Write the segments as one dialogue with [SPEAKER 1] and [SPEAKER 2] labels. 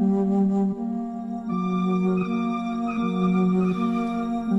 [SPEAKER 1] Y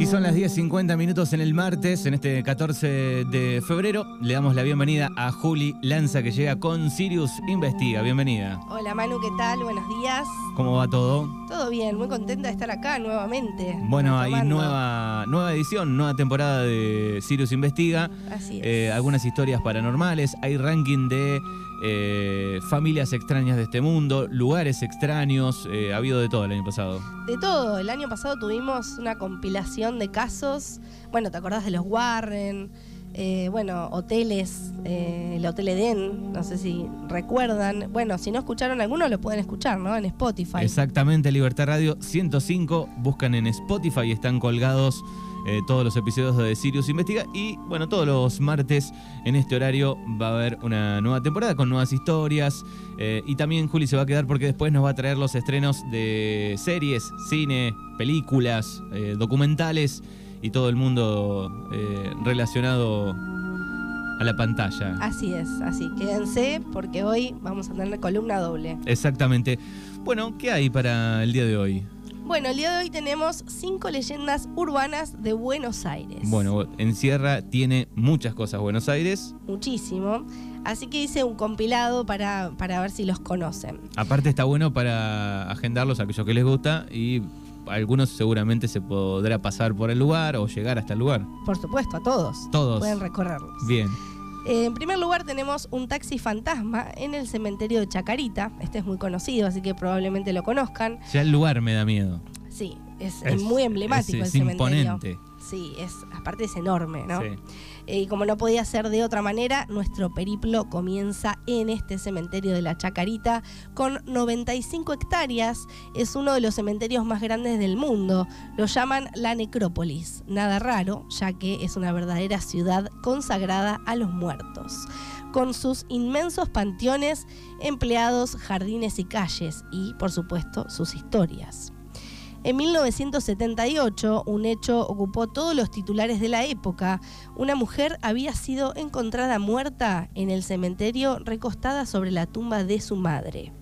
[SPEAKER 1] son las 10.50 minutos en el martes, en este 14 de febrero. Le damos la bienvenida a Juli Lanza que llega con Sirius Investiga. Bienvenida.
[SPEAKER 2] Hola Manu, ¿qué tal? Buenos días.
[SPEAKER 1] ¿Cómo va todo?
[SPEAKER 2] Todo bien, muy contenta de estar acá nuevamente.
[SPEAKER 1] Bueno, hay nueva, nueva edición, nueva temporada de Sirius Investiga.
[SPEAKER 2] Así es.
[SPEAKER 1] Eh, algunas historias paranormales, hay ranking de eh, familias extrañas de este mundo, lugares extraños, eh, ha habido de todo el año pasado.
[SPEAKER 2] De todo, el año pasado tuvimos una compilación de casos, bueno, ¿te acordás de los Warren? Eh, bueno, hoteles, el Hotel Eden, no sé si recuerdan. Bueno, si no escucharon alguno, lo pueden escuchar, ¿no? En Spotify.
[SPEAKER 1] Exactamente, Libertad Radio 105, buscan en Spotify y están colgados eh, todos los episodios de Sirius Investiga. Y bueno, todos los martes en este horario va a haber una nueva temporada con nuevas historias. Eh, y también Juli se va a quedar porque después nos va a traer los estrenos de series, cine, películas, eh, documentales y todo el mundo relacionado a la pantalla.
[SPEAKER 2] Así es, así. Quédense porque hoy vamos a tener columna doble.
[SPEAKER 1] Exactamente. Bueno, ¿qué hay para el día de hoy?
[SPEAKER 2] Bueno, el día de hoy tenemos cinco leyendas urbanas de Buenos Aires.
[SPEAKER 1] Bueno, en Sierra tiene muchas cosas Buenos Aires.
[SPEAKER 2] Muchísimo. Así que hice un compilado para, para ver si los conocen.
[SPEAKER 1] Aparte está bueno para agendarlos a aquellos que les gusta y algunos seguramente se podrá pasar por el lugar o llegar hasta el lugar.
[SPEAKER 2] Por supuesto, a todos.
[SPEAKER 1] Todos.
[SPEAKER 2] Pueden recorrerlos.
[SPEAKER 1] Bien.
[SPEAKER 2] Eh, en primer lugar tenemos un taxi fantasma en el cementerio de Chacarita. Este es muy conocido, así que probablemente lo conozcan.
[SPEAKER 1] Ya el lugar me da miedo.
[SPEAKER 2] Sí, es, muy emblemático
[SPEAKER 1] el
[SPEAKER 2] cementerio.
[SPEAKER 1] Imponente.
[SPEAKER 2] Sí, es, aparte es enorme, ¿no? Eh, y como no podía ser de otra manera, nuestro periplo comienza en este cementerio de la Chacarita con 95 hectáreas. Es uno de los cementerios más grandes del mundo. Lo llaman la necrópolis. Nada raro, ya que es una verdadera ciudad consagrada a los muertos con sus inmensos panteones, empleados, jardines y calles y, por supuesto, sus historias. En 1978, un hecho ocupó todos los titulares de la época. Una mujer había sido encontrada muerta en el cementerio recostada sobre la tumba de su madre.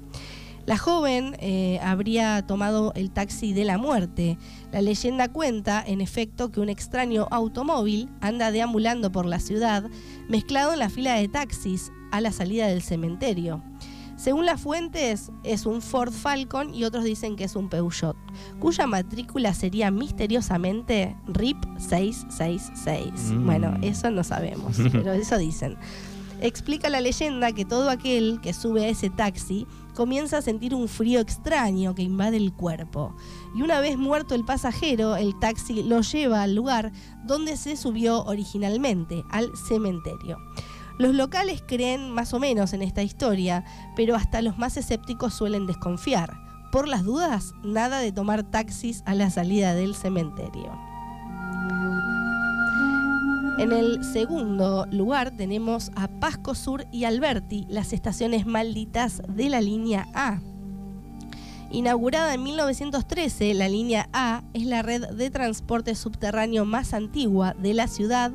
[SPEAKER 2] La joven eh, habría tomado el taxi de la muerte. La leyenda cuenta, en efecto, que un extraño automóvil anda deambulando por la ciudad, mezclado en la fila de taxis a la salida del cementerio. Según las fuentes, es un Ford Falcon y otros dicen que es un Peugeot, cuya matrícula sería misteriosamente RIP 666. Mm. Bueno, eso no sabemos, pero eso dicen. Explica la leyenda que todo aquel que sube a ese taxi comienza a sentir un frío extraño que invade el cuerpo. Y una vez muerto el pasajero, el taxi lo lleva al lugar donde se subió originalmente, al cementerio. Los locales creen más o menos en esta historia, pero hasta los más escépticos suelen desconfiar. Por las dudas, nada de tomar taxis a la salida del cementerio. En el segundo lugar tenemos a Pasco Sur y Alberti, las estaciones malditas de la línea A. Inaugurada en 1913, la línea A es la red de transporte subterráneo más antigua de la ciudad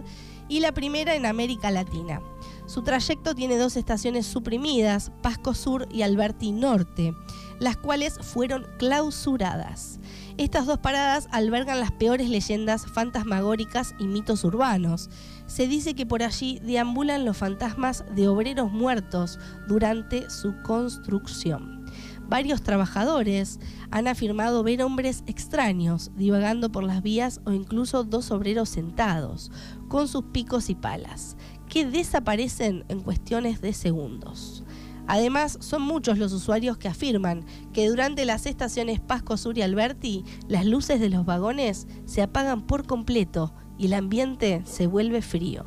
[SPEAKER 2] y la primera en América Latina. Su trayecto tiene dos estaciones suprimidas, Pasco Sur y Alberti Norte, las cuales fueron clausuradas. Estas dos paradas albergan las peores leyendas fantasmagóricas y mitos urbanos. Se dice que por allí deambulan los fantasmas de obreros muertos durante su construcción. Varios trabajadores han afirmado ver hombres extraños divagando por las vías o incluso dos obreros sentados, con sus picos y palas que desaparecen en cuestiones de segundos. Además, son muchos los usuarios que afirman que durante las estaciones Pasco Sur y Alberti, las luces de los vagones se apagan por completo y el ambiente se vuelve frío.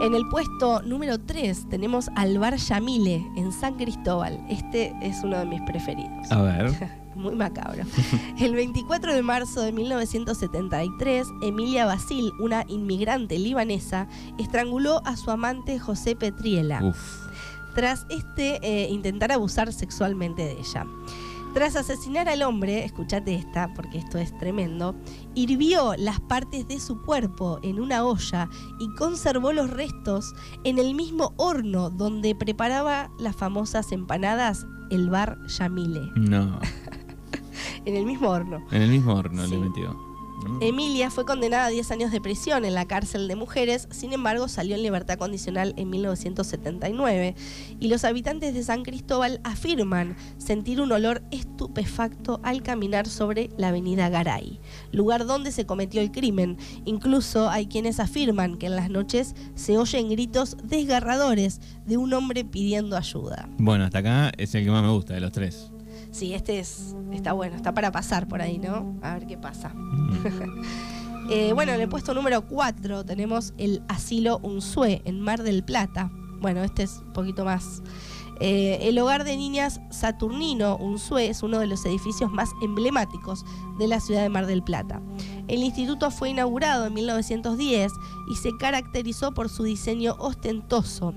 [SPEAKER 2] En el puesto número 3 tenemos al Bar Yamile en San Cristóbal. Este es uno de mis preferidos.
[SPEAKER 1] A ver.
[SPEAKER 2] muy macabro. El 24 de marzo de 1973, Emilia Basil, una inmigrante libanesa, estranguló a su amante José Petriela. Tras este eh, intentar abusar sexualmente de ella. Tras asesinar al hombre, escúchate esta porque esto es tremendo, hirvió las partes de su cuerpo en una olla y conservó los restos en el mismo horno donde preparaba las famosas empanadas, el bar Yamile.
[SPEAKER 1] No.
[SPEAKER 2] en el mismo horno.
[SPEAKER 1] En el mismo horno le metió.
[SPEAKER 2] Mm. Emilia fue condenada a 10 años de prisión en la cárcel de mujeres, sin embargo salió en libertad condicional en 1979 y los habitantes de San Cristóbal afirman sentir un olor estupefacto al caminar sobre la avenida Garay, lugar donde se cometió el crimen. Incluso hay quienes afirman que en las noches se oyen gritos desgarradores de un hombre pidiendo ayuda.
[SPEAKER 1] Bueno, hasta acá es el que más me gusta de los tres.
[SPEAKER 2] Sí, este es, está bueno, está para pasar por ahí, ¿no? A ver qué pasa. Eh, bueno, en el puesto número 4 tenemos el Asilo Unsue en Mar del Plata. Bueno, este es un poquito más. Eh, el hogar de niñas Saturnino Unsue es uno de los edificios más emblemáticos de la ciudad de Mar del Plata. El instituto fue inaugurado en 1910 y se caracterizó por su diseño ostentoso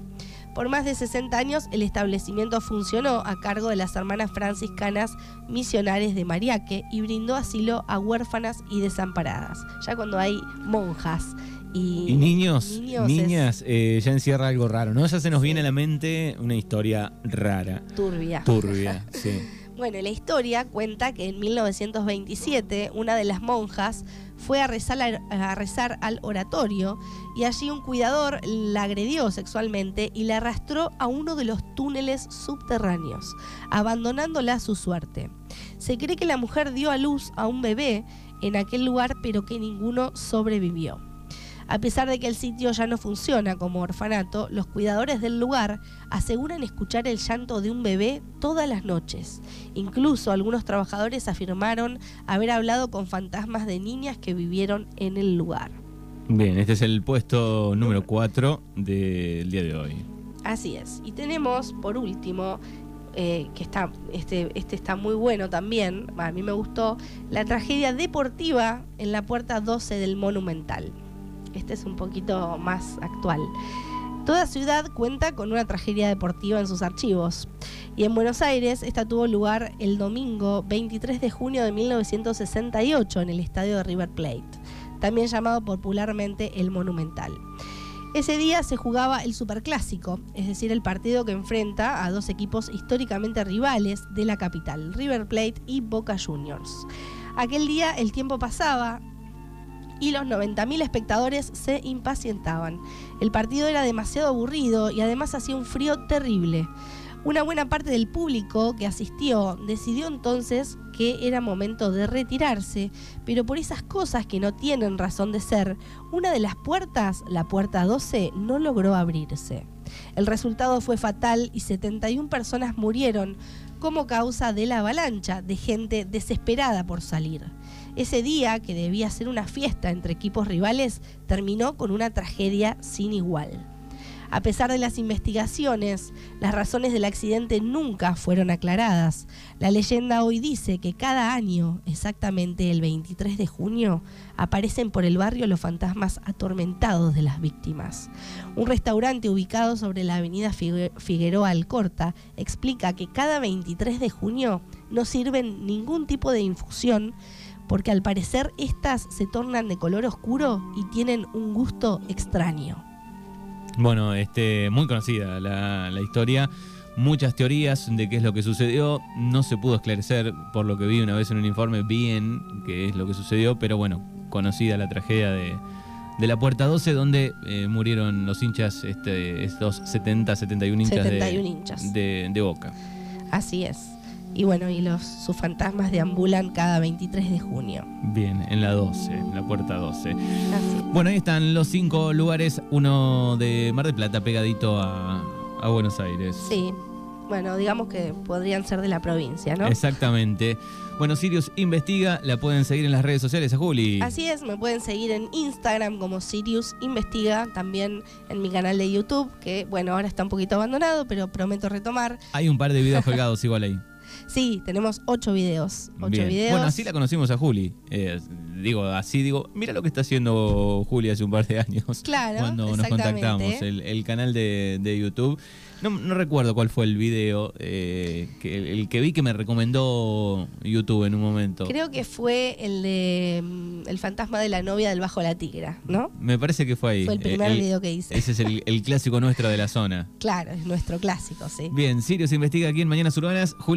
[SPEAKER 2] por más de 60 años el establecimiento funcionó a cargo de las hermanas franciscanas misionares de Mariaque y brindó asilo a huérfanas y desamparadas. Ya cuando hay monjas y,
[SPEAKER 1] niños, niñas, eh, ya encierra algo raro, ¿no? Ya se nos viene a la mente una historia rara.
[SPEAKER 2] Turbia.
[SPEAKER 1] Turbia, sí.
[SPEAKER 2] Bueno, la historia cuenta que en 1927 una de las monjas fue a rezar, a rezar al oratorio y allí un cuidador la agredió sexualmente y la arrastró a uno de los túneles subterráneos, abandonándola a su suerte. Se cree que la mujer dio a luz a un bebé en aquel lugar, pero que ninguno sobrevivió. A pesar de que el sitio ya no funciona como orfanato, los cuidadores del lugar aseguran escuchar el llanto de un bebé todas las noches. Incluso algunos trabajadores afirmaron haber hablado con fantasmas de niñas que vivieron en el lugar.
[SPEAKER 1] Bien, este es el puesto número 4 del día de hoy.
[SPEAKER 2] Así es. Y tenemos, por último, eh, que está, este, este está muy bueno también, a mí me gustó, la tragedia deportiva en la puerta 12 del Monumental. Este es un poquito más actual. Toda ciudad cuenta con una tragedia deportiva en sus archivos. Y en Buenos Aires esta tuvo lugar el domingo 23 de junio de 1968 en el estadio de River Plate, también llamado popularmente el Monumental. Ese día se jugaba el Superclásico, es decir, el partido que enfrenta a dos equipos históricamente rivales de la capital, River Plate y Boca Juniors. Aquel día el tiempo pasaba, y los 90.000 espectadores se impacientaban. El partido era demasiado aburrido y además hacía un frío terrible. Una buena parte del público que asistió decidió entonces que era momento de retirarse, pero por esas cosas que no tienen razón de ser, una de las puertas, la puerta 12, no logró abrirse. El resultado fue fatal y 71 personas murieron como causa de la avalancha de gente desesperada por salir. Ese día, que debía ser una fiesta entre equipos rivales, terminó con una tragedia sin igual. A pesar de las investigaciones, las razones del accidente nunca fueron aclaradas. La leyenda hoy dice que cada año, exactamente el 23 de junio, aparecen por el barrio los fantasmas atormentados de las víctimas. Un restaurante ubicado sobre la avenida Figueroa Alcorta explica que cada 23 de junio no sirven ningún tipo de infusión porque al parecer estas se tornan de color oscuro y tienen un gusto extraño.
[SPEAKER 1] Bueno, este, muy conocida la, historia, muchas teorías de qué es lo que sucedió, no se pudo esclarecer por lo que vi una vez en un informe bien qué es lo que sucedió, pero bueno, conocida la tragedia de, la Puerta 12, donde eh, murieron los hinchas, este, estos 70, 71 hinchas,
[SPEAKER 2] hinchas.
[SPEAKER 1] De, de Boca.
[SPEAKER 2] Así es. Y bueno, y los, sus fantasmas deambulan cada 23 de junio.
[SPEAKER 1] Bien, en la 12, en la puerta 12. Bueno, ahí están los cinco lugares, uno de Mar del Plata pegadito a, a Buenos Aires.
[SPEAKER 2] Sí, bueno, digamos que podrían ser de la provincia, ¿no?
[SPEAKER 1] Exactamente. Bueno, Sirius Investiga, la pueden seguir en las redes sociales a Juli.
[SPEAKER 2] Así es, me pueden seguir en Instagram como Sirius Investiga, también en mi canal de YouTube, que bueno, ahora está un poquito abandonado, pero prometo retomar.
[SPEAKER 1] Hay un par de videos colgados igual ahí.
[SPEAKER 2] Sí, tenemos ocho videos. Ocho videos.
[SPEAKER 1] Bueno, así la conocimos a Juli. Eh, digo, así digo, mira lo que está haciendo Juli hace un par de años.
[SPEAKER 2] Claro.
[SPEAKER 1] Cuando nos contactamos. El, canal de, de YouTube. No, recuerdo cuál fue el video, eh, que, el, que vi que me recomendó YouTube en un momento.
[SPEAKER 2] Creo que fue el de mm, El fantasma de la novia del Bajo la Tigra, ¿no?
[SPEAKER 1] Me parece que fue ahí.
[SPEAKER 2] Fue el primer video que hice.
[SPEAKER 1] Ese es el, clásico nuestro de la zona.
[SPEAKER 2] Claro, es nuestro clásico, sí.
[SPEAKER 1] Bien, Sirius investiga aquí en Mañanas Urbanas.